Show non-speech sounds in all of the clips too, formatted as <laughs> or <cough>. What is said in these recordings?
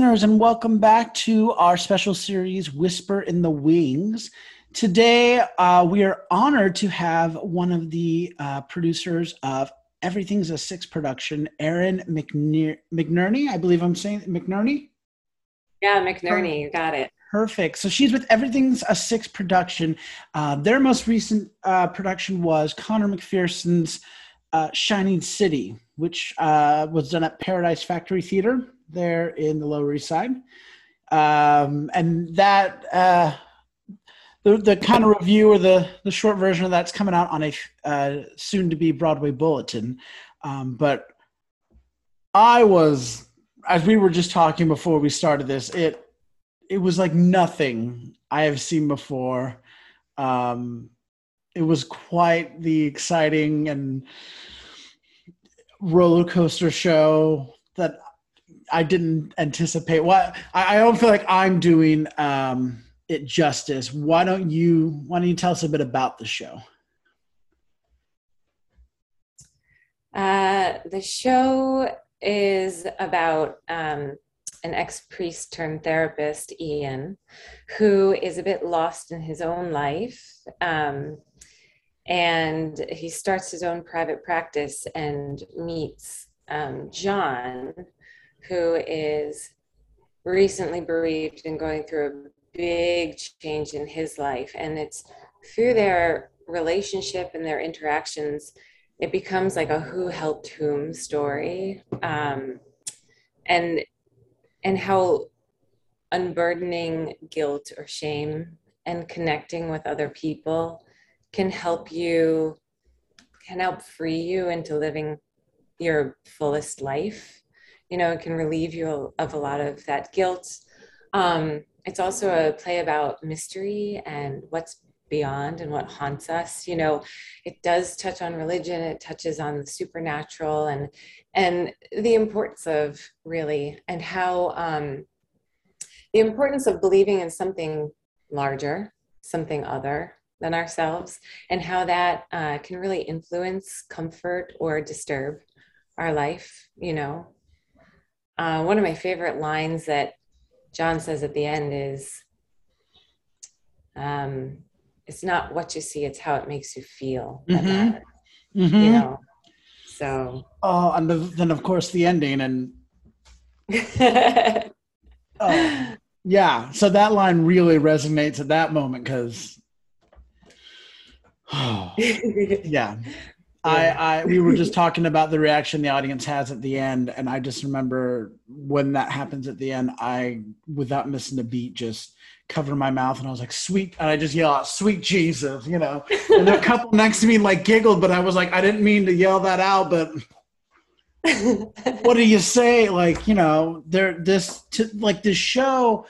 listeners, and welcome back to our special series, Whisper in the Wings. Today, uh, we are honored to have one of the uh, producers of Everything's a Six production, Erin McNerney. I believe I'm saying McNerney. Yeah, McNerney, you got it. Perfect. So she's with Everything's a Six production. Uh, their most recent uh, production was Conor McPherson's uh, Shining City, which uh, was done at Paradise Factory Theater there in the Lower East Side. Um, and that uh, the the kind of review or the the short version of that's coming out on a uh, soon to be Broadway bulletin. Um, but I was as we were just talking before we started this, it it was like nothing I have seen before. Um, it was quite the exciting and roller coaster show that I didn't anticipate. What I, I don't feel like I'm doing um, it justice. Why don't you Why don't you tell us a bit about the show? Uh, the show is about um, an ex priest turned therapist, Ian, who is a bit lost in his own life. Um, and he starts his own private practice and meets um, John, who is recently bereaved and going through a big change in his life. And it's through their relationship and their interactions, it becomes like a who helped whom story. Um, and and how unburdening guilt or shame and connecting with other people can help you can help free you into living your fullest life you know it can relieve you of a lot of that guilt. Um, it's also a play about mystery and what's beyond and what haunts us you know. It does touch on religion it touches on the supernatural and and the importance of really and how um, the importance of believing in something larger something other than ourselves and how that uh, can really influence comfort or disturb our life you know uh, one of my favorite lines that John says at the end is, um, "It's not what you see; it's how it makes you feel." Mm-hmm. Mm-hmm. You know. So. Oh, and the, then of course the ending and. <laughs> oh, yeah, so that line really resonates at that moment because. Oh, <sighs> yeah. I, I we were just talking about the reaction the audience has at the end, and I just remember when that happens at the end, I without missing a beat just cover my mouth and I was like, sweet and I just yell out, sweet Jesus, you know. And a couple next to me like giggled, but I was like, I didn't mean to yell that out, but what do you say? Like, you know, there this to, like this show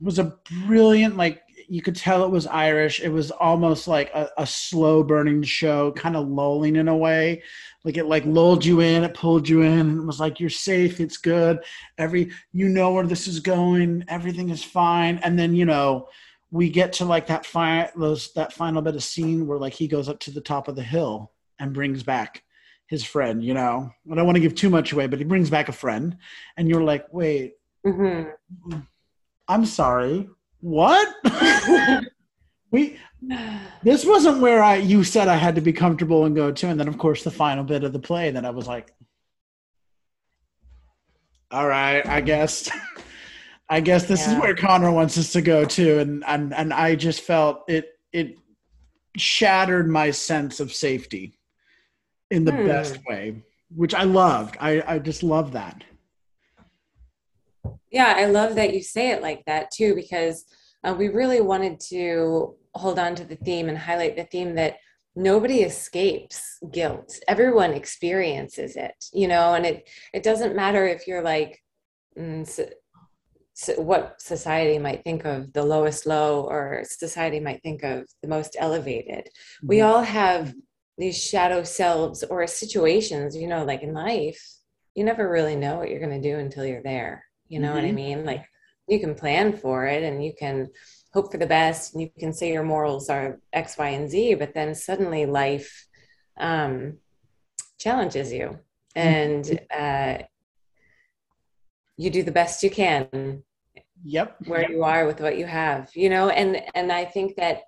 was a brilliant like you could tell it was Irish. It was almost like a, a slow burning show, kind of lulling in a way. Like it like lulled you in, it pulled you in, and it was like you're safe, it's good. Every you know where this is going, everything is fine. And then, you know, we get to like that fi- those that final bit of scene where like he goes up to the top of the hill and brings back his friend, you know. I don't want to give too much away, but he brings back a friend, and you're like, wait, mm-hmm. I'm sorry what? <laughs> we this wasn't where I you said I had to be comfortable and go to, and then of course the final bit of the play that I was like, all right, I guess. <laughs> I guess this yeah. is where Conor wants us to go to, and and and I just felt it it shattered my sense of safety in the hmm. best way, which I loved. I I just love that. Yeah, I love that you say it like that too, because uh, we really wanted to hold on to the theme and highlight the theme that nobody escapes guilt. Everyone experiences it, you know, and it it doesn't matter if you're like mm, so, so what society might think of the lowest low or society might think of the most elevated. Mm-hmm. We all have these shadow selves or situations, you know, like in life, you never really know what you're going to do until you're there you know mm-hmm. what i mm-hmm. mean like you can plan for it and you can hope for the best and you can say your morals are x y and z but then suddenly life um, challenges you and mm-hmm. uh, you do the best you can yep where yep. you are with what you have you know and and i think that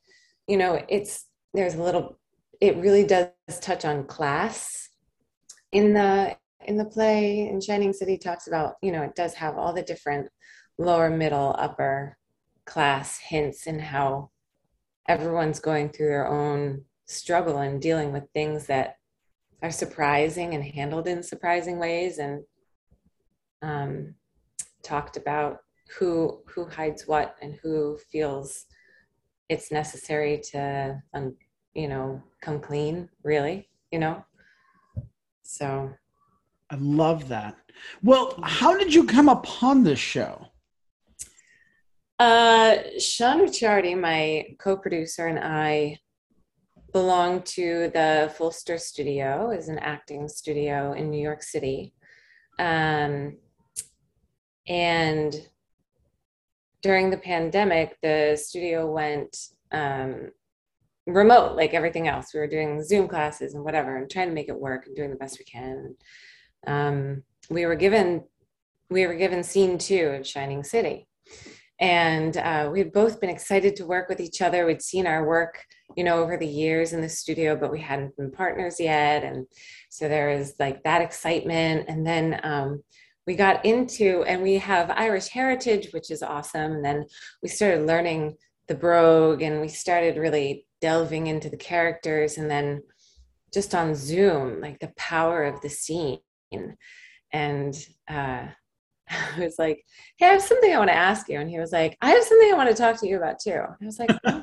you know it's there's a little it really does touch on class in the in the play in shining city talks about you know it does have all the different lower middle upper class hints and how everyone's going through their own struggle and dealing with things that are surprising and handled in surprising ways and um, talked about who who hides what and who feels it's necessary to um, you know come clean really you know? So i love that well how did you come upon this show uh sean ricciardi my co-producer and i belong to the Fulster Studio, is an acting studio in New York City. Um, and during the pandemic, the studio went um, remote, like everything else. We were doing Zoom classes and whatever, and trying to make it work and doing the best we can. Um, we were given we were given scene two of Shining City, and uh, we had both been excited to work with each other. We'd seen our work you know, over the years in the studio, but we hadn't been partners yet. And so there was like that excitement. And then um, we got into, and we have Irish heritage, which is awesome. And then we started learning the brogue and we started really delving into the characters. And then just on Zoom, like the power of the scene. And uh, <laughs> I was like, hey, I have something I want to ask you. And he was like, I have something I want to talk to you about too. I was like, oh.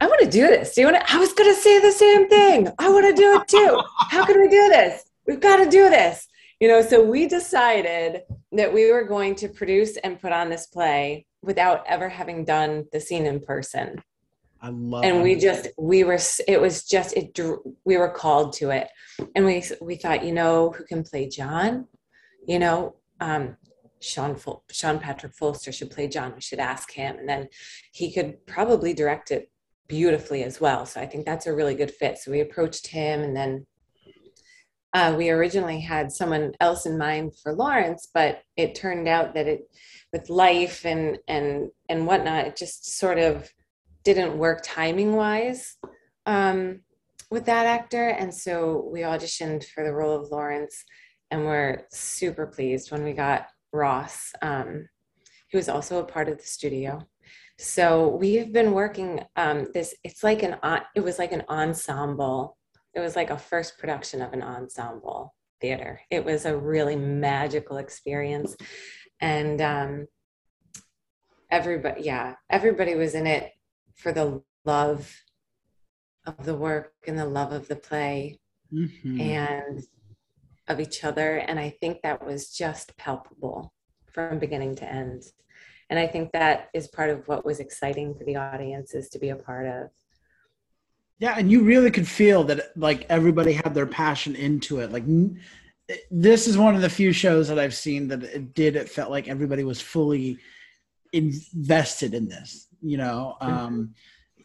I want to do this. Do you want to? I was going to say the same thing. I want to do it too. How can we do this? We've got to do this. You know, so we decided that we were going to produce and put on this play without ever having done the scene in person. I love and we just we were it was just it we were called to it and we we thought you know who can play john you know um sean sean patrick fulster should play john we should ask him and then he could probably direct it beautifully as well. So I think that's a really good fit. So we approached him and then uh, we originally had someone else in mind for Lawrence, but it turned out that it with life and and and whatnot, it just sort of didn't work timing wise um, with that actor. And so we auditioned for the role of Lawrence and we're super pleased when we got Ross. Um, he was also a part of the studio so we've been working um, this. It's like an it was like an ensemble. It was like a first production of an ensemble theater. It was a really magical experience, and um, everybody, yeah, everybody was in it for the love of the work and the love of the play mm-hmm. and of each other. And I think that was just palpable from beginning to end and i think that is part of what was exciting for the audiences to be a part of yeah and you really could feel that like everybody had their passion into it like this is one of the few shows that i've seen that it did it felt like everybody was fully invested in this you know um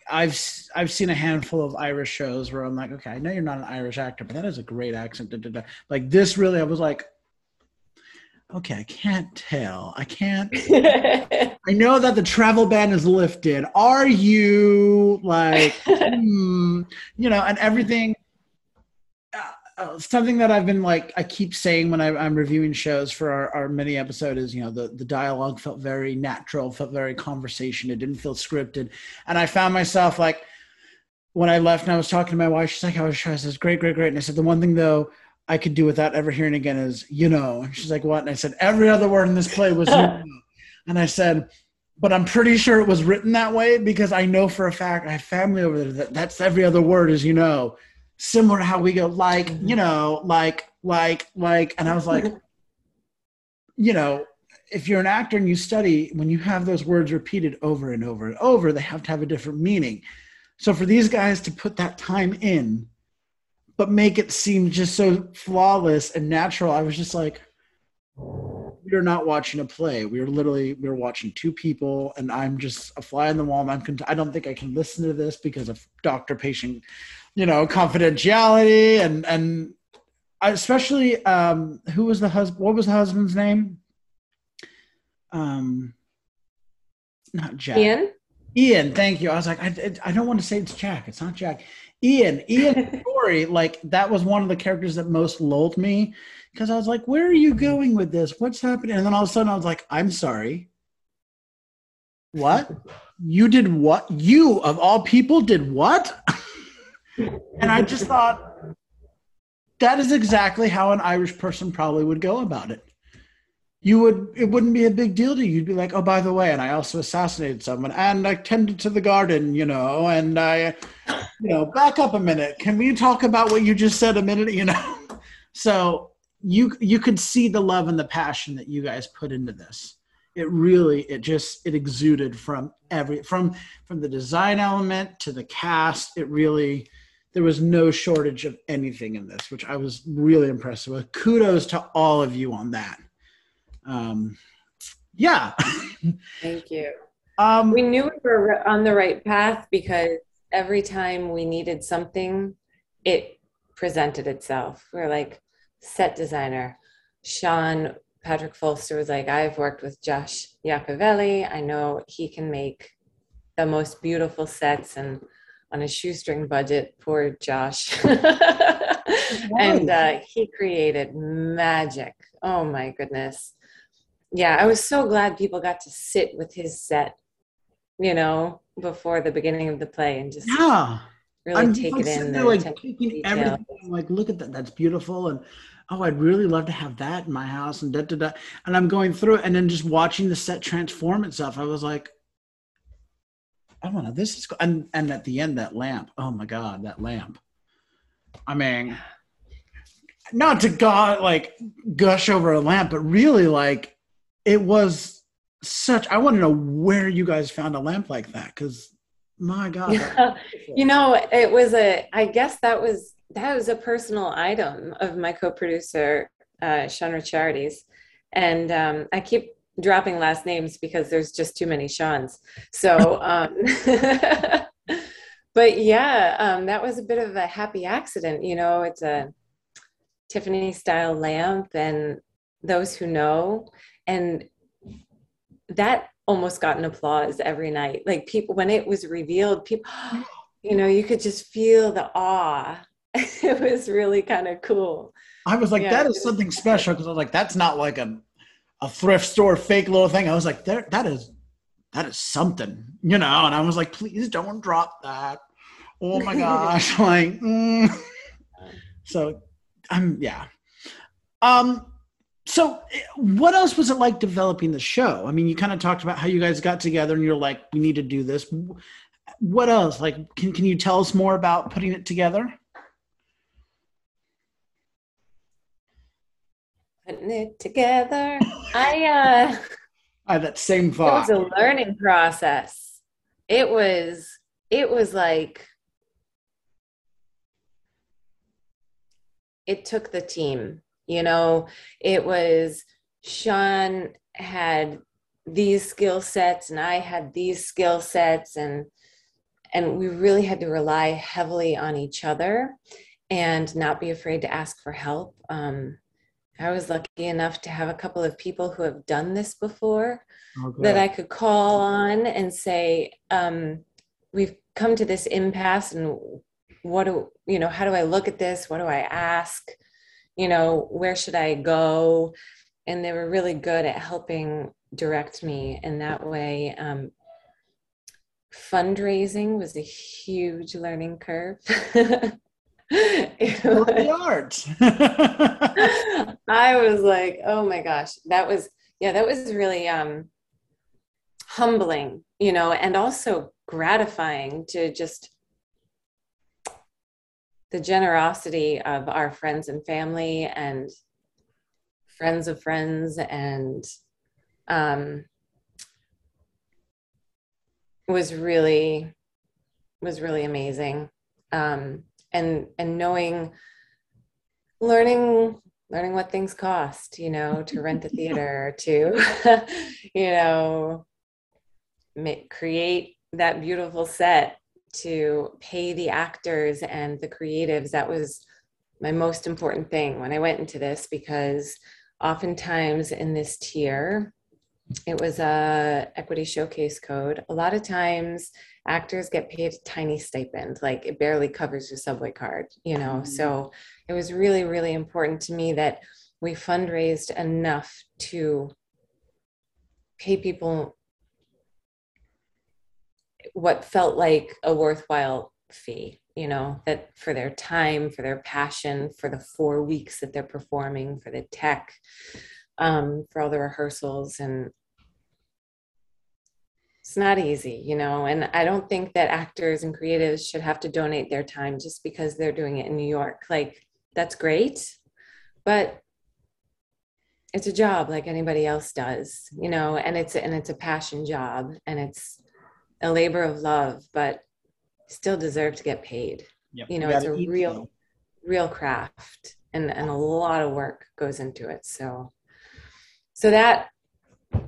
I've I've seen a handful of Irish shows where I'm like, okay, I know you're not an Irish actor, but that is a great accent. Da, da, da. Like this, really, I was like, okay, I can't tell. I can't. <laughs> I know that the travel ban is lifted. Are you like, <laughs> hmm, you know, and everything? Something that I've been like, I keep saying when I, am reviewing shows for our, our mini episode is, you know, the, the dialogue felt very natural, felt very conversation. It didn't feel scripted. And I found myself like, when I left and I was talking to my wife, she's like, I was trying, says, great, great, great. And I said, the one thing though, I could do without ever hearing again is, you know. And she's like, what? And I said, every other word in this play was, you know. And I said, but I'm pretty sure it was written that way because I know for a fact I have family over there that that's every other word is, you know, similar to how we go, like, mm-hmm. you know, like, like, like. And I was like, you know, if you're an actor and you study, when you have those words repeated over and over and over, they have to have a different meaning. So for these guys to put that time in, but make it seem just so flawless and natural. I was just like, we are not watching a play. We are literally we are watching two people, and I'm just a fly on the wall. And I'm con- I don't think I can listen to this because of doctor patient, you know, confidentiality and and especially um who was the husband? What was the husband's name? um, not Jack. Ian. Ian, thank you. I was like, I, I don't want to say it's Jack. It's not Jack. Ian, Ian <laughs> story, like that was one of the characters that most lulled me because I was like, where are you going with this? What's happening? And then all of a sudden I was like, I'm sorry. What? You did what? You, of all people, did what? <laughs> and I just thought, that is exactly how an Irish person probably would go about it you would it wouldn't be a big deal to you. You'd be like, oh, by the way, and I also assassinated someone, and I tended to the garden, you know, and I, you know, back up a minute. Can we talk about what you just said a minute? <laughs> You know, so you you could see the love and the passion that you guys put into this. It really, it just it exuded from every from from the design element to the cast. It really there was no shortage of anything in this, which I was really impressed with. Kudos to all of you on that um, yeah. Thank you. <laughs> Um, we knew we were on the right path because every time we needed something, it presented itself. We are like, set designer, Sean Patrick Folster was like, I've worked with Josh Iacovelli. I know he can make the most beautiful sets and on a shoestring budget, poor Josh. <laughs> and uh, he created magic. Oh my goodness yeah, I was so glad people got to sit with his set, you know, before the beginning of the play and just yeah, really I'm take it in. There, like taking everything, like look at that, that's beautiful, and oh, I'd really love to have that in my house, and da da da. And I'm going through it, and then just watching the set transform itself, I was like, I don't know, this is, and and at the end, that lamp, oh my god, that lamp. I mean, not to god like gush over a lamp, but really like it was such i want to know where you guys found a lamp like that because my god yeah. <laughs> you know it was a i guess that was that was a personal item of my co-producer uh, sean and um, i keep dropping last names because there's just too many sean's. So <laughs> um, <laughs> but yeah um, that was a bit of a happy accident you know it's a tiffany style lamp and those who know and that almost got an applause every night. Like people when it was revealed people <gasps> you know you could just feel the awe. <laughs> It was really kind of cool. I was like yeah, that is something special because i was like that's not like a, a thrift store fake little thing i was like that is that is something you know and i was like please don't drop that oh my gosh <laughs> like mm. so i'm yeah um so, eh, what else was it like developing the show? I mean, you kind of talked about how you guys got together and you're like, we need to do this. What else? Like, can, can you tell us more about putting it together? Putting it together. I, uh, <laughs> I that same thought. It was a learning process. It was, it was like, it took the team you know it was sean had these skill sets and i had these skill sets and and we really had to rely heavily on each other and not be afraid to ask for help um, i was lucky enough to have a couple of people who have done this before okay. that i could call on and say um, we've come to this impasse and what do you know how do i look at this what do i ask you know, where should I go? And they were really good at helping direct me in that way. Um, fundraising was a huge learning curve. <laughs> art. <laughs> I was like, oh my gosh, that was yeah, that was really um humbling, you know, and also gratifying to just the generosity of our friends and family and friends of friends and um, was really was really amazing um, and and knowing learning learning what things cost you know to rent a <laughs> theater to <laughs> you know make, create that beautiful set to pay the actors and the creatives. That was my most important thing when I went into this because oftentimes in this tier, it was a equity showcase code. A lot of times actors get paid a tiny stipend, like it barely covers your subway card, you know. Mm-hmm. So it was really, really important to me that we fundraised enough to pay people what felt like a worthwhile fee you know that for their time for their passion for the four weeks that they're performing for the tech um, for all the rehearsals and it's not easy you know and i don't think that actors and creatives should have to donate their time just because they're doing it in new york like that's great but it's a job like anybody else does you know and it's and it's a passion job and it's a labor of love but still deserve to get paid yep. you know you it's a real them. real craft and and a lot of work goes into it so so that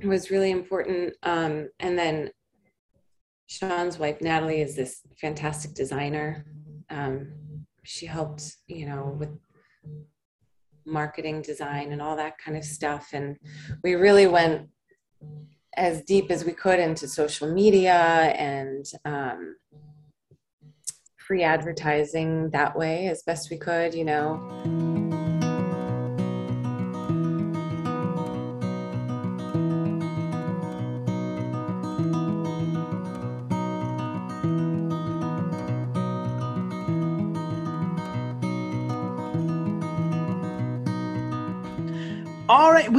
was really important um and then sean's wife natalie is this fantastic designer um she helped you know with marketing design and all that kind of stuff. And we really went as deep as we could into social media and um, free advertising that way as best we could, you know.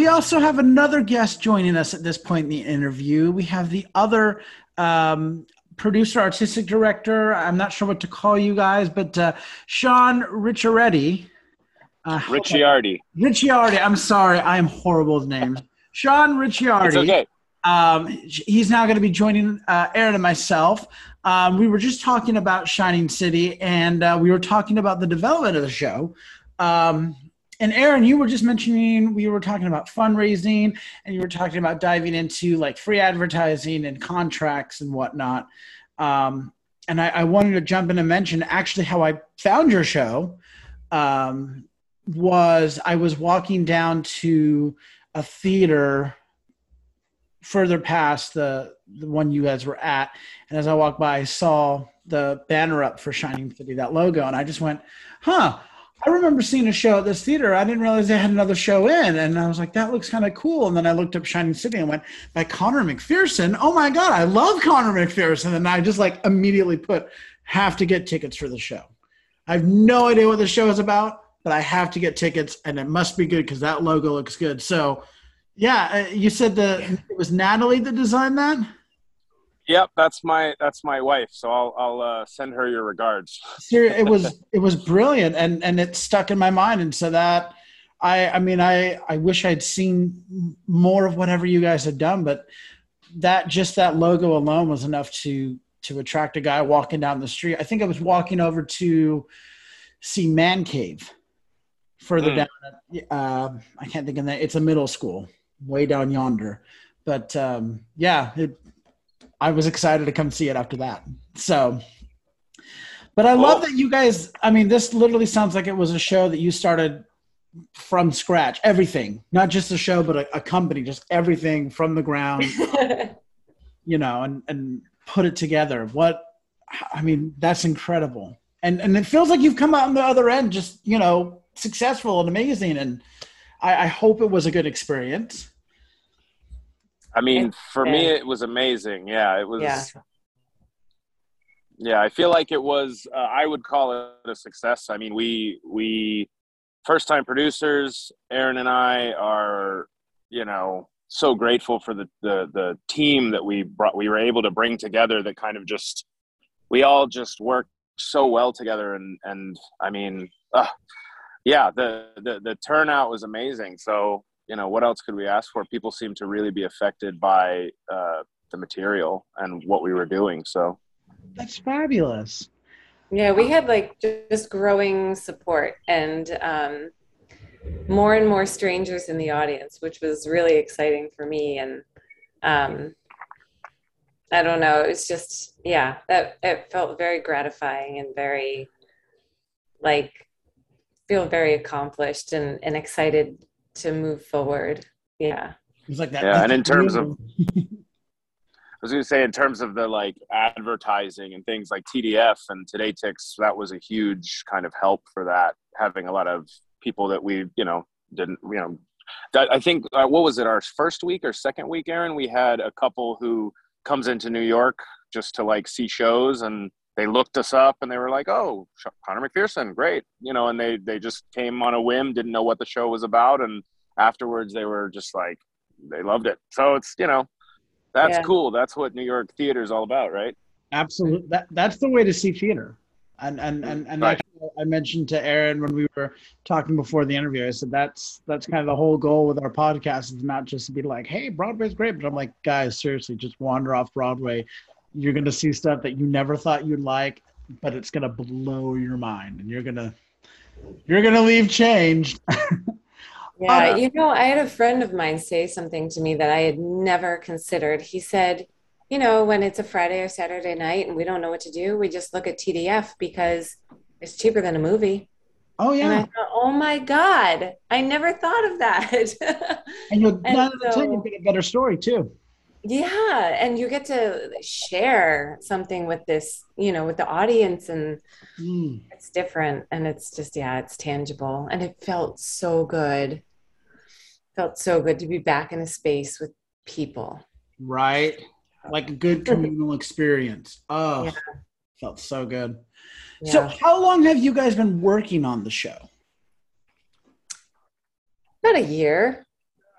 We also have another guest joining us at this point in the interview. We have the other um, producer, artistic director. I'm not sure what to call you guys, but uh, Sean Ricciardi. Uh, Ricciardi. Ricciardi. I'm sorry. I am horrible with names. Sean Ricciardi. It's okay. Um, he's now going to be joining uh, Erin and myself. Um, we were just talking about Shining City, and uh, we were talking about the development of the show. Um, and Erin, you were just mentioning we were talking about fundraising, and you were talking about diving into like free advertising and contracts and whatnot. Um, and I, I, wanted to jump in and mention actually how I found your show um, was I was walking down to a theater further past the the one you guys were at, and as I walked by, I saw the banner up for Shining City, that logo, and I just went, "Huh." I remember seeing a show at this theater. I didn't realize they had another show in, and I was like, "That looks kind of cool." And then I looked up Shining City and went by Connor McPherson. Oh my god, I love Connor McPherson! And I just like immediately put have to get tickets for the show. I have no idea what the show is about, but I have to get tickets, and it must be good because that logo looks good. So, yeah, uh, you said the it was Natalie that designed that. Yep, that's my that's my wife. So I'll I'll uh, send her your regards. it was <laughs> it was brilliant, and and it stuck in my mind, and so that I I mean I I wish I'd seen more of whatever you guys had done, but that just that logo alone was enough to to attract a guy walking down the street. I think I was walking over to see Man Cave further mm. down. Uh, I can't think of that. It's a middle school way down yonder, but um, yeah, it I was excited to come see it after that. So, but I love that you guys. I mean, this literally sounds like it was a show that you started from scratch. Everything, not just a show, but a, a company, just everything from the ground. <laughs> you know, and and put it together. What I mean, that's incredible. And and it feels like you've come out on the other end, just you know, successful and amazing. And I, I hope it was a good experience. I mean, for me, it was amazing. Yeah, it was. Yeah. yeah I feel like it was. Uh, I would call it a success. I mean, we we first time producers. Erin and I are, you know, so grateful for the the the team that we brought. We were able to bring together. That kind of just we all just worked so well together. And and I mean, uh, yeah, the the the turnout was amazing. So you know what else could we ask for? People seem to really be affected by uh, the material and what we were doing so. That's fabulous. Yeah we had like just growing support and um, more and more strangers in the audience which was really exciting for me and um, i don't know it was just yeah that it felt very gratifying and very like feel very accomplished and, and excited to move forward. Yeah. It's like that. Yeah, and in terms of, <laughs> I was going to say, in terms of the like advertising and things like TDF and TodayTix, that was a huge kind of help for that. Having a lot of people that we, you know, didn't, you know, that I think uh, what was it our first week or second week, Erin? We had a couple who comes into New York just to like see shows and they looked us up and they were like, "Oh, Connor McPherson, great," you know, and they they just came on a whim, didn't know what the show was about, and afterwards they were just like, they loved it. So it's you know, that's yeah. cool. That's what New York theater is all about, right? Absolutely. That that's the way to see theater. And and and and right. like I mentioned to Erin when we were talking before the interview, I said that's that's kind of the whole goal with our podcast is not just to be like, hey, Broadway's great, but I'm like, guys, seriously, just wander off Broadway. You're gonna see stuff that you never thought you'd like, but it's gonna blow your mind, and you're gonna you're gonna leave changed. <laughs> Yeah, uh, you know, I had a friend of mine say something to me that I had never considered. He said, you know, when it's a Friday or Saturday night and we don't know what to do, we just look at TDF because it's cheaper than a movie. Oh yeah. And I thought, oh my God, I never thought of that. <laughs> and you'll nine so, you get a better story too. Yeah. And you get to share something with this, you know, with the audience and mm. it's different. And it's just, yeah, it's tangible. And it felt so good felt so good to be back in a space with people. Right. Like a good <laughs> communal experience. Oh, yeah. felt so good. Yeah. So, how long have you guys been working on the show? About a year.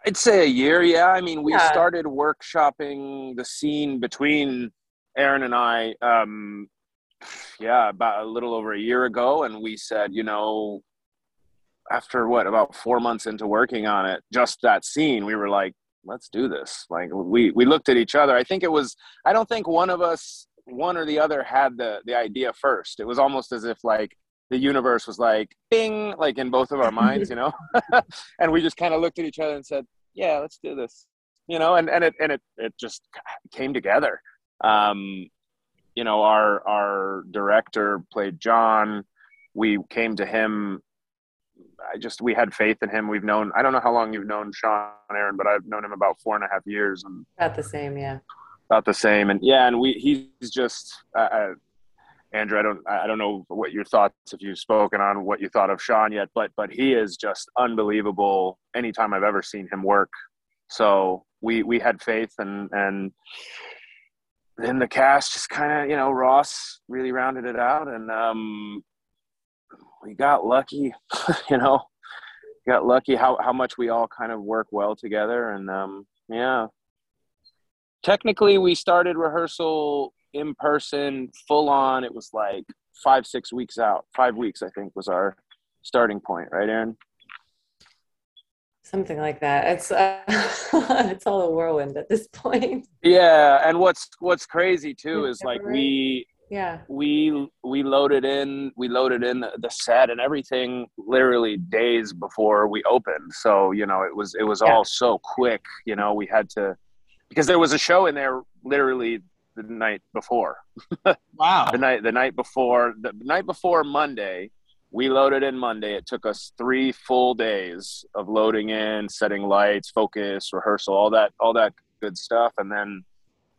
I'd say a year, yeah. I mean, we yeah. started workshopping the scene between Erin and I, um, yeah, about a little over a year ago. And we said, you know, after what about four months into working on it just that scene we were like let's do this like we we looked at each other i think it was i don't think one of us one or the other had the the idea first it was almost as if like the universe was like bing like in both of our minds you know <laughs> and we just kind of looked at each other and said yeah let's do this you know and and it and it it just came together um you know our our director played john we came to him I just we had faith in him. We've known I don't know how long you've known Sean Erin, but I've known him about four and a half years. And about the same, yeah. About the same, and yeah, and we he's just uh, uh, Andrew. I don't I don't know what your thoughts if you've spoken on what you thought of Sean yet, but but he is just unbelievable. Anytime I've ever seen him work, so we we had faith and and then the cast just kind of you know Ross really rounded it out and um we got lucky, <laughs> you know, got lucky how, how much we all kind of work well together. And um, yeah, technically we started rehearsal in person full on. It was like five, six weeks out, five weeks, I think was our starting point. Right, Erin? something like that it's uh, <laughs> it's all a whirlwind at this point yeah and what's what's crazy too is like we yeah we we loaded in we loaded in the set and everything literally days before we opened so you know it was it was yeah. all so quick you know we had to because there was a show in there literally the night before wow the night the night before the night before monday we loaded in monday it took us three full days of loading in setting lights focus rehearsal all that all that good stuff and then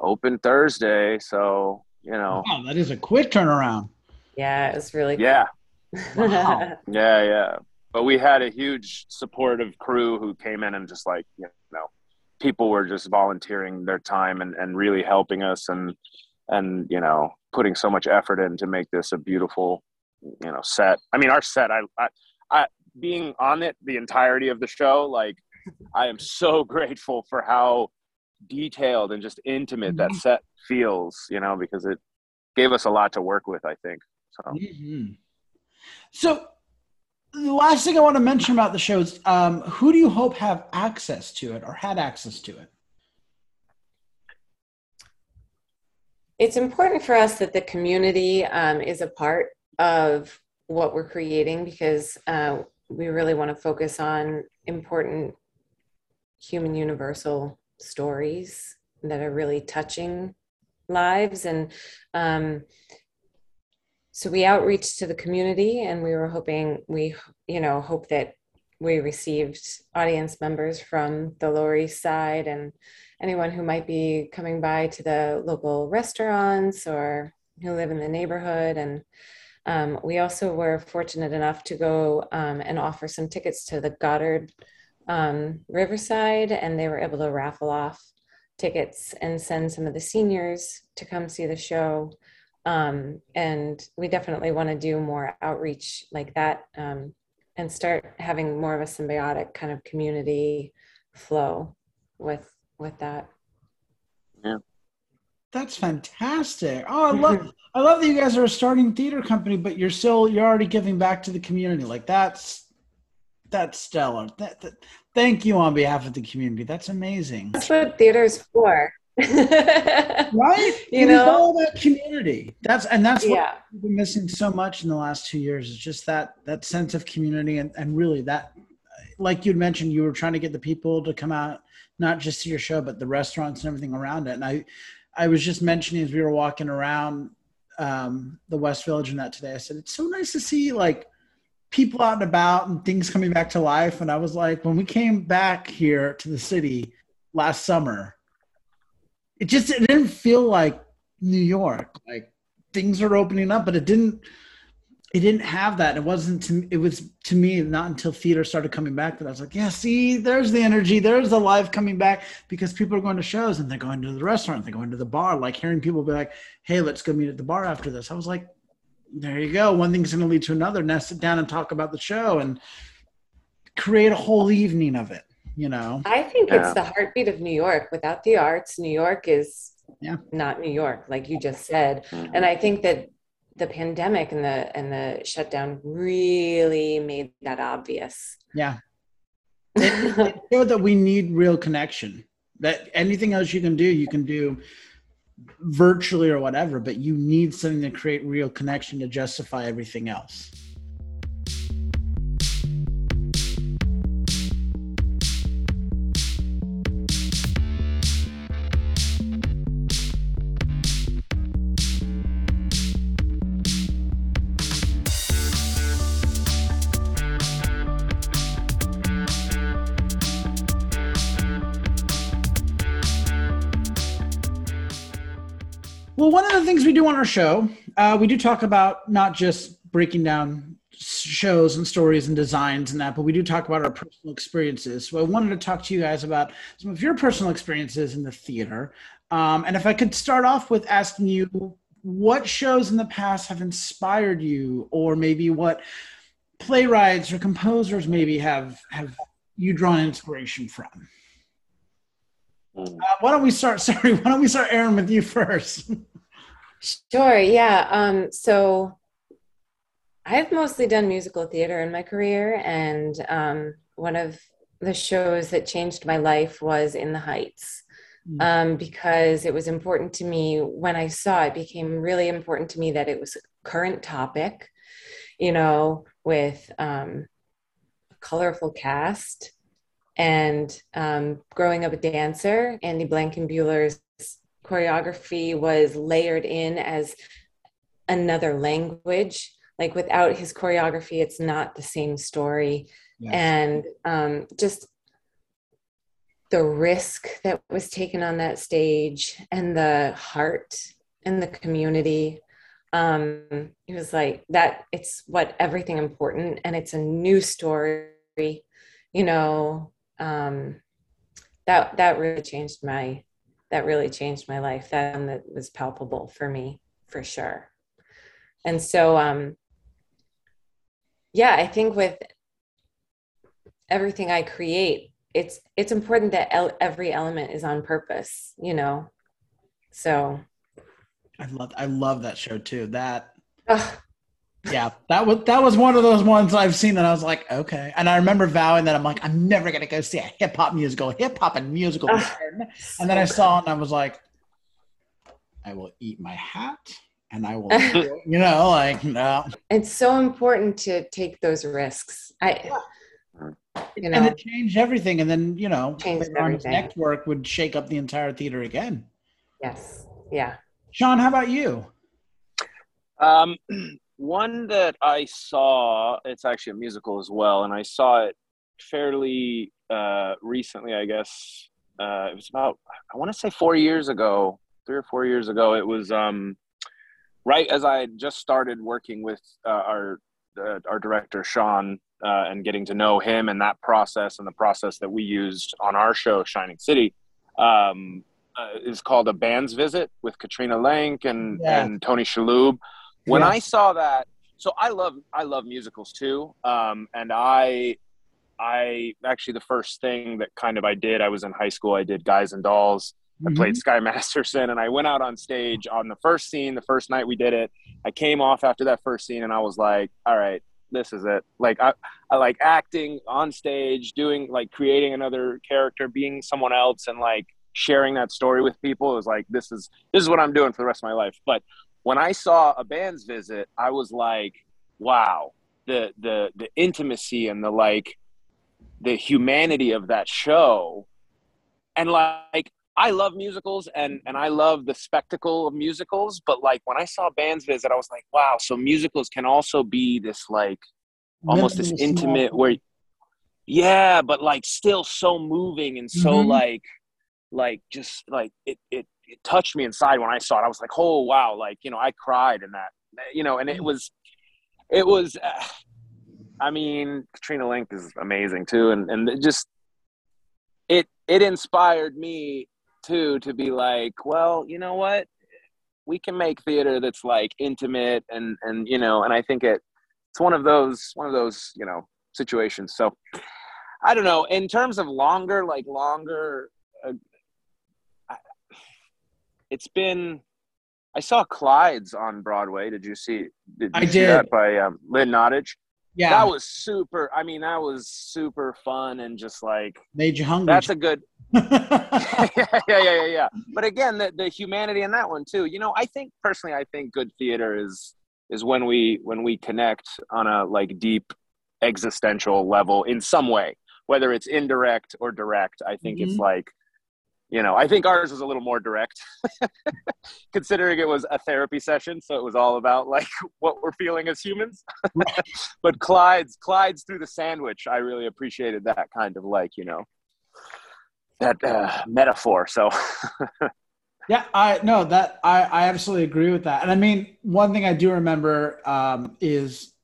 open thursday so you know. Wow, that is a quick turnaround. Yeah, it was really yeah. Wow. <laughs> yeah, yeah. But we had a huge supportive crew who came in and just like you know, people were just volunteering their time and, and really helping us and and you know putting so much effort in to make this a beautiful you know set. I mean, our set. I I, I being on it the entirety of the show, like I am so <laughs> grateful for how detailed and just intimate that mm-hmm. set feels, you know, because it gave us a lot to work with, I think. So, mm-hmm. so the last thing I want to mention about the show is um, who do you hope have access to it or had access to it? It's important for us that the community um, is a part of what we're creating because uh, we really want to focus on important human universal stories that are really touching lives and um, so we outreach to the community and we were hoping we you know hope that we received audience members from the Lower East Side and anyone who might be coming by to the local restaurants or who live in the neighborhood. And um, we also were fortunate enough to go um, and offer some tickets to the Goddard um, Riverside, and they were able to raffle off tickets and send some of the seniors to come see the show. Um, and we definitely want to do more outreach like that um, and start having more of a symbiotic kind of community flow with with that. Yeah. That's fantastic. Oh, I <laughs> love I love that you guys are a starting theater company, but you're still you're already giving back to the community. Like that's that's stellar. That, that, thank you on behalf of the community. That's amazing. That's what theater is for. <laughs> right? You It know? all about community. That's and that's what yeah. we've been missing so much in the last two years is just that that sense of community and, and really that like you'd mentioned you were trying to get the people to come out not just to your show but the restaurants and everything around it and i i was just mentioning as we were walking around um, the west village and that today i said it's so nice to see like people out and about and things coming back to life and i was like when we came back here to the city last summer it just it didn't feel like new york like things are opening up but it didn't it didn't have that. It wasn't to it was to me not until theater started coming back that i was like yeah see there's the energy there's the life coming back because people are going to shows and they're going to the restaurant they're going to the bar like hearing people be like hey let's go meet at the bar after this. I was like there you go. One thing's going to lead to another. Now sit down and talk about the show and create a whole evening of it you know I think Yeah. it's the heartbeat of New York. Without the arts, New York is Yeah. not New York, like you just said. Mm-hmm. And I think that the pandemic and the and the shutdown really made that obvious. yeah <laughs> know that we need real connection. That anything else you can do, you can do virtually or whatever, but you need something to create real connection to justify everything else. Do on our show, uh, we do talk about not just breaking down shows and stories and designs and that, but we do talk about our personal experiences. So I wanted to talk to you guys about some of your personal experiences in the theater. Um, and if I could start off with asking you what shows in the past have inspired you, or maybe what playwrights or composers maybe have have you drawn inspiration from? Mm. Uh, why don't we start? <laughs> Sorry, why don't we start, Erin, with you first? <laughs> Sure, yeah. Um, so I've mostly done musical theater in my career, and um, one of the shows that changed my life was In the Heights. Mm. Um, because it was important to me when I saw it, became really important to me that it was a current topic, you know, with um, a colorful cast. And um, growing up a dancer, Andy Blankenbuehler's choreography was layered in as another language. Like without his choreography, it's not the same story. Yes. And um, just the risk that was taken on that stage and the heart and the community. Um, it was like that, it's what everything important, and it's a new story, you know. Um, that that really changed my that really changed my life. That one that was palpable for me for sure. And so um yeah i think with everything i create it's it's important that el- every element is on purpose you know? So I love I love that show too. That ugh, yeah, that was that was one of those ones I've seen that I was like, okay. And I remember vowing that I'm like, I'm never gonna go see a hip hop musical, hip hop and musical. Ugh. and then I saw it and I was like, I will eat my hat and I will, <laughs> you know, like no. it's so important to take those risks i you know, And know it changed everything. And then you know, Changed his next work would shake up the entire theater again. yes yeah Sean, how about you? Um, one that I saw, it's actually a musical as well, and I saw it fairly uh, recently, I guess. Uh, it was about I want to say four years ago, three or four years ago. It was um, right as I had just started working with uh, our uh, our director Sean uh, and getting to know him and that process and the process that we used on our show Shining City. Um, uh, is called a band's visit with Katrina Lenk and Yeah. and Tony Shalhoub. When Yeah. I saw that, so I love I love musicals too, um, and I I actually the first thing that kind of I did I was in high school I did Guys and Dolls. I played Sky <laughs> Masterson and I went out on stage on the first scene the first night we did it. I came off after that first scene and I was like, all right, this is it. Like I, I like acting on stage, doing like creating another character, being someone else and like sharing that story with people. It was like this is this is what I'm doing for the rest of my life. But when I saw a band's visit, I was like, wow, the the the intimacy and the like the humanity of that show. And like I love musicals and and I love the spectacle of musicals, but like when I saw bands visit, I was like, wow, so musicals can also be this like almost this intimate where yeah, but like still so moving and so Mhm. like like just like it, it it touched me inside when I saw it. I was like, oh wow, like you know, I cried in that, you know, and it was it was. Uh, I mean, Katrina Lenk is amazing too, and and it just it it inspired me too to be like, well, you know what, we can make theater that's like intimate and and you know, and I think it it's one of those one of those you know situations. So I don't know. In terms of longer, like longer, it's been. I saw Clyde's on Broadway. Did you see? Did you I see did. that by um, Lynn Nottage? Yeah, That was super. I mean, that was super fun and just like made you hungry. that's a good. yeah, <laughs> <laughs> yeah, yeah, yeah, yeah. But again, the the humanity in that one too. You know, I think personally, I think good theater is is when we when we connect on a like deep existential level in some way, whether it's indirect or direct. I think it's Mhm. like, you know, I think ours was a little more direct, <laughs> considering it was a therapy session, so it was all about like <laughs> what we're feeling as humans. <laughs> but Clyde's Clyde's through the sandwich, I really appreciated that kind of like you know that uh, metaphor. So Yeah, I no that I I absolutely agree with that. And I mean, one thing I do remember um, is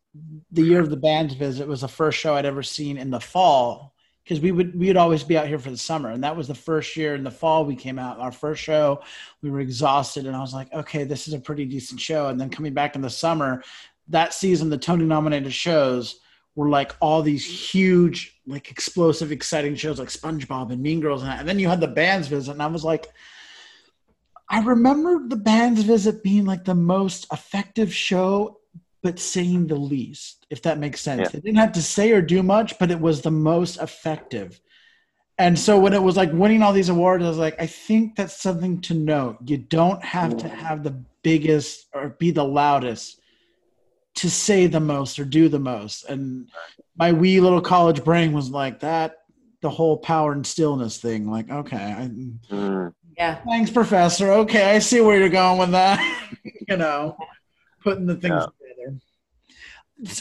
the year of the band's visit was the first show I'd ever seen in the fall because we would we would always be out here for the summer, and that was the first year in the fall we came out. Our first show, we were exhausted, and I was like, okay, this is a pretty decent show. And then coming back in the summer, that season, the Tony nominated shows were like all these huge, like explosive, exciting shows like SpongeBob and Mean Girls, and, and then you had the band's visit, and I was like. I remember the band's visit being like the most effective show, but saying the least, if that makes sense. Yeah. They didn't have to say or do much, but it was the most effective. And so when it was like winning all these awards, I was like, I think that's something to note. You don't have to have the biggest or be the loudest to say the most or do the most. And my wee little college brain was like that, the whole power and stillness thing. Like, okay, I, mm, Yeah. Thanks, Professor. Okay, I see where you're going with that. <laughs> you know, putting the things together.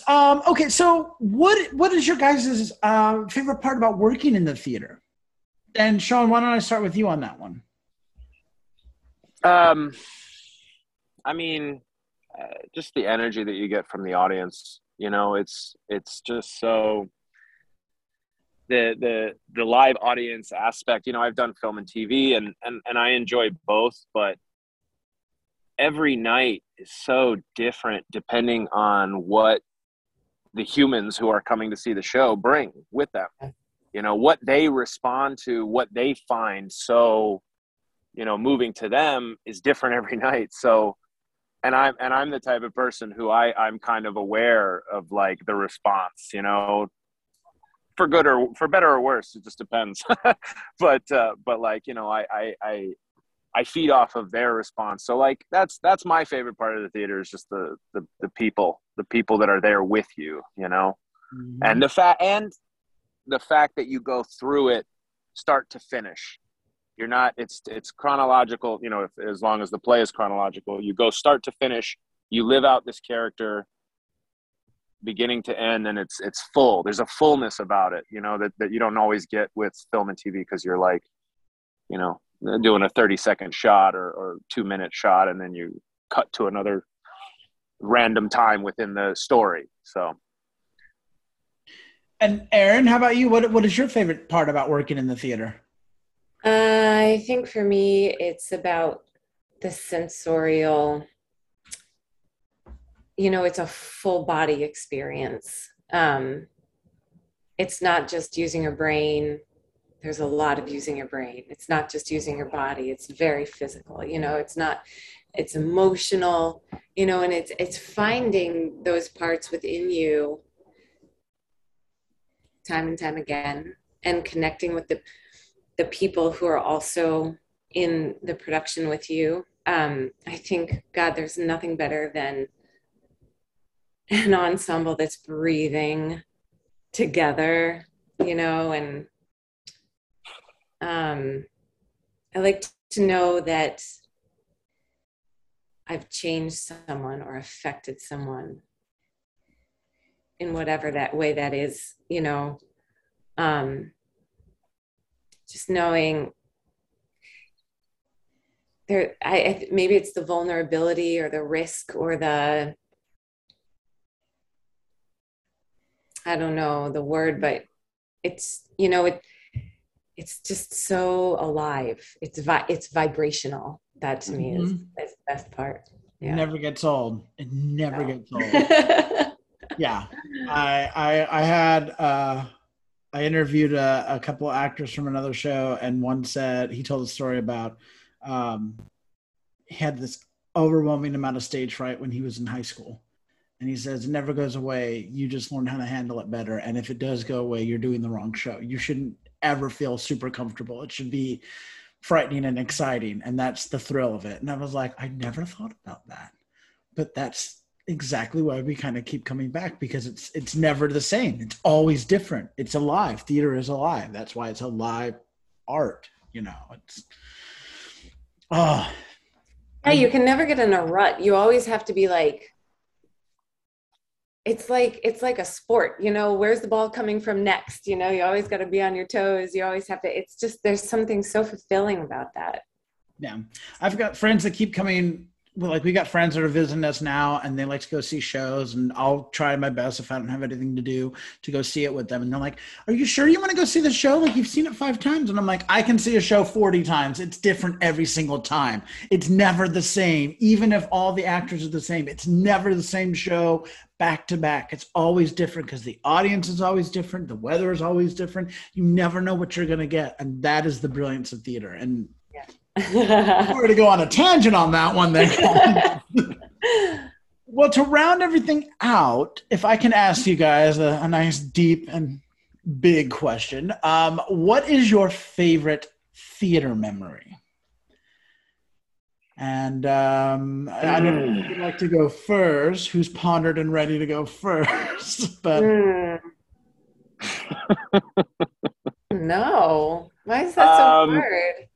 Um, okay, so what what is your guys' uh, favorite part about working in the theater? And Sean, why don't I start with you on that one? um, I mean, uh, just the energy that you get from the audience. You know, it's it's just so the the the live audience aspect. You know, I've done film and TV, and and and I enjoy both, but every night is so different depending on what the humans who are coming to see the show bring with them. You know, what they respond to, what they find so you know moving to them is different <laughs> every night. So and i'm and i'm the type of person who i i'm kind of aware of like the response you know? For good or for better or worse it just depends. <laughs> But uh but like you know I, I i i feed off of their response. So like that's that's my favorite part of the theater is just the the, the people the people that are there with you you know? Mm-hmm. And the fact and the fact that you go through it start to finish. You're not it's it's chronological you know if, as long as the play is chronological you go start to finish you live out this character beginning to end and it's it's full. There's a fullness about it you know that, that you don't always get with film and tv because you're like you know doing a 30 second shot or, or two minute shot and then you cut to another random time within the story so. And Erin how about you? What, what is your favorite part about working in the theater? Uh, i think for me it's about the sensorial you know it's a full body experience. Um, it's not just using your brain there's a lot of using your brain. It's not just using your body it's very physical you know it's not it's emotional you know and it's it's finding those parts within you time and time again and connecting with the the people who are also in the production with you. Um, i think god there's nothing better than an ensemble that's breathing together, you know, and um, I like to know that I've changed someone or affected someone in whatever that way that is, you know. Um, just knowing there, I, maybe it's the vulnerability or the risk or the I don't know the word, but it's you know it it's just so alive. It's vi- it's vibrational. That to me mm-hmm. is, is the best part. Yeah. It never gets old. It never no. gets old. <laughs> yeah, I I I had uh, I interviewed a, a couple actors from another show, and one said he told a story about um, he had this overwhelming amount of stage fright when he was in high school and he says it never goes away you just learn how to handle it better and if it does go away you're doing the wrong show you shouldn't ever feel super comfortable. It should be frightening and exciting and that's the thrill of it. And i was like i never thought about that. But that's exactly why we kind of keep coming back because it's it's never the same. It's always different. It's alive. Theater is alive. That's why it's a live art you know? It's oh yeah you can never get in a rut. You always have to be like it's like it's like a sport you know where's the ball coming from next? You know you always got to be on your toes you always have to it's just there's something so fulfilling about that. Yeah i've got friends that keep coming well, like we got friends that are visiting us now and they like to go see shows and I'll try my best if I don't have anything to do to go see it with them. And they're like, Are you sure you want to go see the show? Like you've seen it five times. And I'm like, I can see a show 40 times. It's different every single time. It's never the same. Even if all the actors are the same, it's never the same show back to back. It's always different because the audience is always different. The weather is always different. You never know what you're gonna get. And that is the brilliance of theater. And we're going to go on a tangent on that one then. <laughs> well, to round everything out, if I can ask you guys a, a nice, deep, and big question, um, what is your favorite theater memory? And um, I don't know if you'd like to go first. Who's pondered and ready to go <laughs> first? but mm. <laughs> no, why is that so um, hard?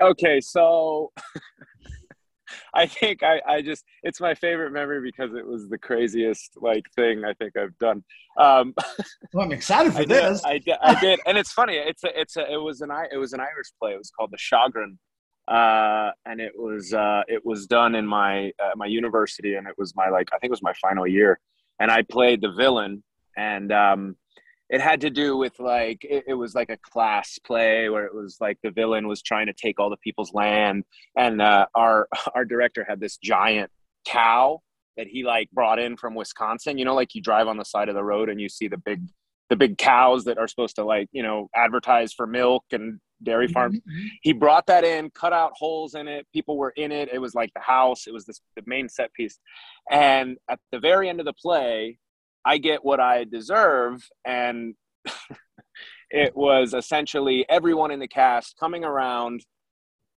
Okay, so <laughs> I think I, I just it's my favorite memory because it was the craziest like thing I think I've done. Um, <laughs> well, I'm excited for I this. Did, I did, I did, and it's funny. It's a, it's a, it was an it was an Irish play. It was called The Shaughraun, uh, and it was uh, it was done in my uh, my university, and it was my like I think it was my final year, and I played the villain, and um, it had to do with like it, it, was like a class play where it was like the villain was trying to take all the people's land and uh, our <laughs> our director had this giant cow that he like brought in from wisconsin. You know like you drive on the side of the road and you see the big the big cows that are supposed to like you know advertise for milk and dairy mm-hmm, farms mm-hmm. he brought that in cut out holes in it. People were in it. It was like the house. It was this the main set piece. And at the very end of the play I get what I deserve. And <laughs> it was essentially everyone in the cast coming around,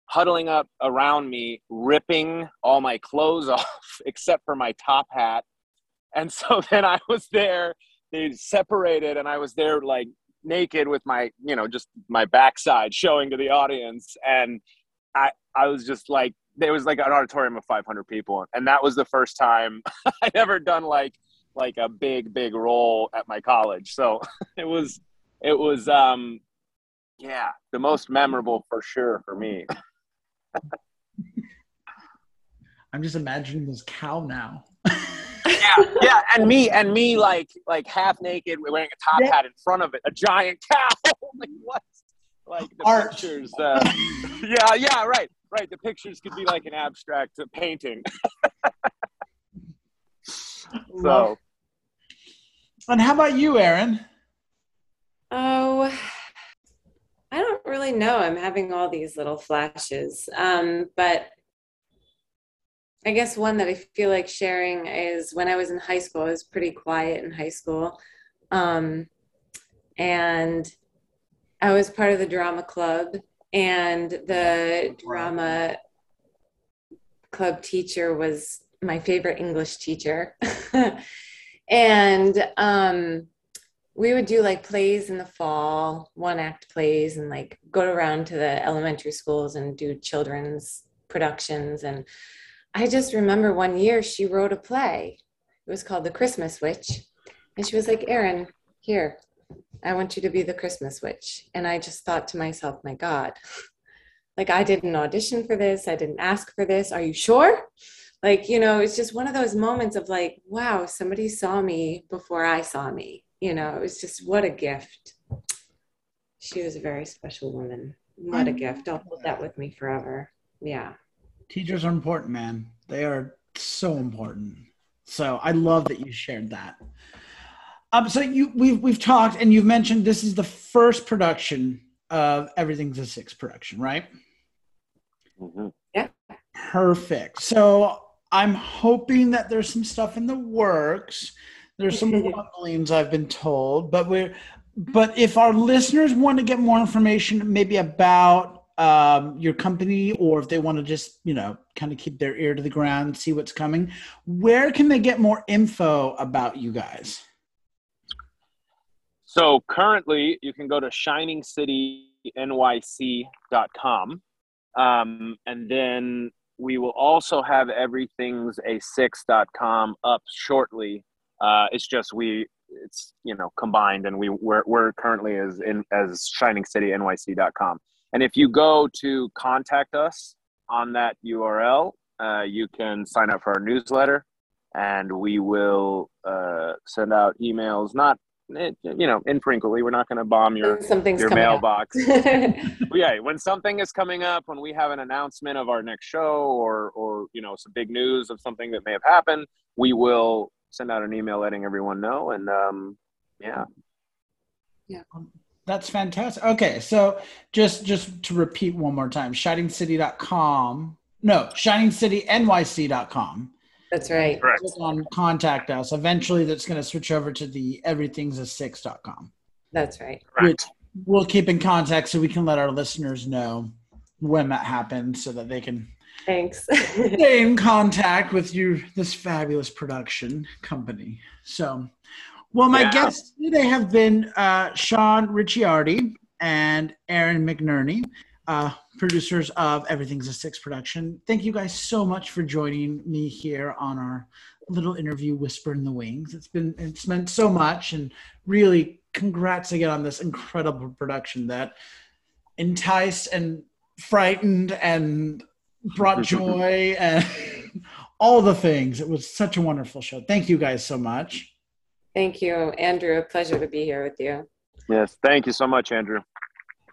huddling up around me, ripping all my clothes <laughs> off except for my top hat. And so <laughs> then I was there, they separated, and I was there like naked with my, you know, just my backside showing to the audience. And I, I was just like, there was like an auditorium of 500 people. And that was the first time I'd ever done like like a big big role at my college. So <laughs> it was it was um yeah the most memorable for sure for me. <laughs> I'm just imagining this cow now. <laughs> yeah, yeah, and me and me like like half naked, wearing a top Yeah. hat in front of it, a giant cow. like what? Like the Art. pictures. Uh, yeah, yeah, right, right. The pictures could be like an abstract painting. so And how about you, Erin? Oh, I don't really know. I'm having all these little flashes. Um, but I guess one that I feel like sharing is when I was in high school, I was pretty quiet in high school. Um, and I was part of the drama club, and the drama club teacher was my favorite English teacher. <laughs> and um, we would do like plays in the fall, one act plays, and like go around to the elementary schools and do children's productions. And I just remember one year she wrote a play. It was called The Christmas Witch. And she was like, Erin, here, I want you to be the Christmas Witch. And I just thought to myself, my God, <laughs> like I didn't audition for this. I didn't ask for this. Are you sure? Like, you know, it's just one of those moments of like, wow, somebody saw me before I saw me. You know, it was just what a gift. She was a very special woman. What a gift. I'll hold that with me forever. Yeah. Teachers are important, man. They are so important. So I love that you shared that. Um, so you we've we've talked and you've mentioned this is the first production of Everything's a Six production, right? mm-hmm. yeah Perfect. So I'm hoping that there's some stuff in the works. There's some <laughs> rumblings I've been told, but we're but if our listeners want to get more information, maybe about um, your company, or if they want to just you know kind of keep their ear to the ground and see what's coming, where can they get more info about you guys? So currently, you can go to shiningcitynyc.com. Um, and then we will also have everything's a six.com up shortly. Uh, it's just we, it's, you know, combined and we, we're, we're currently as in as shiningcitynyc.com. And if you go to contact us on that URL, uh, you can sign up for our newsletter and we will uh, send out emails, not it, you know, infrequently. We're not going to bomb your your mailbox. <laughs> Yeah, when something is coming up, when we have an announcement of our next show, or or you know some big news of something that may have happened, we will send out an email letting everyone know. And um, yeah, yeah. That's fantastic. Okay, so just just to repeat one more time, shiningscity.com. No, shiningcitynyc.com. That's right. correct. click on contact us. Eventually, that's going to switch over to the everything's a six.com. That's right. Correct. We'll keep in contact so we can let our listeners know when that happens so that they can Thanks. <laughs> stay in contact with you, this fabulous production company. So, well, my Yeah. guests today have been uh, Sean Ricciardi and Erin McNerney, uh, producers of Everything's a Six production. Thank you guys so much for joining me here on our little interview, Whisper in the Wings. It's been it's meant so much, and really, congrats again on this incredible production that enticed and frightened and brought joy and <laughs> all the things. It was such a wonderful show. Thank you guys so much. Thank you, Andrew. A pleasure to be here with you. Yes, thank you so much, Andrew.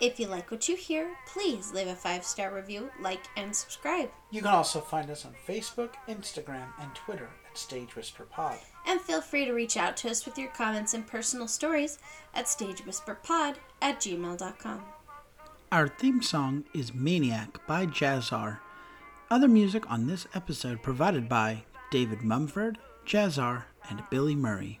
If you like what you hear, please leave a five star review, like, and subscribe. You can also find us on Facebook, Instagram, and Twitter at Stage Whisper Pod. And feel free to reach out to us with your comments and personal stories at stagewhisperpod at gmail.com. Our theme song is Maniac by Jazzar. Other music on this episode provided by David Mumford, Jazzar, and Billy Murray.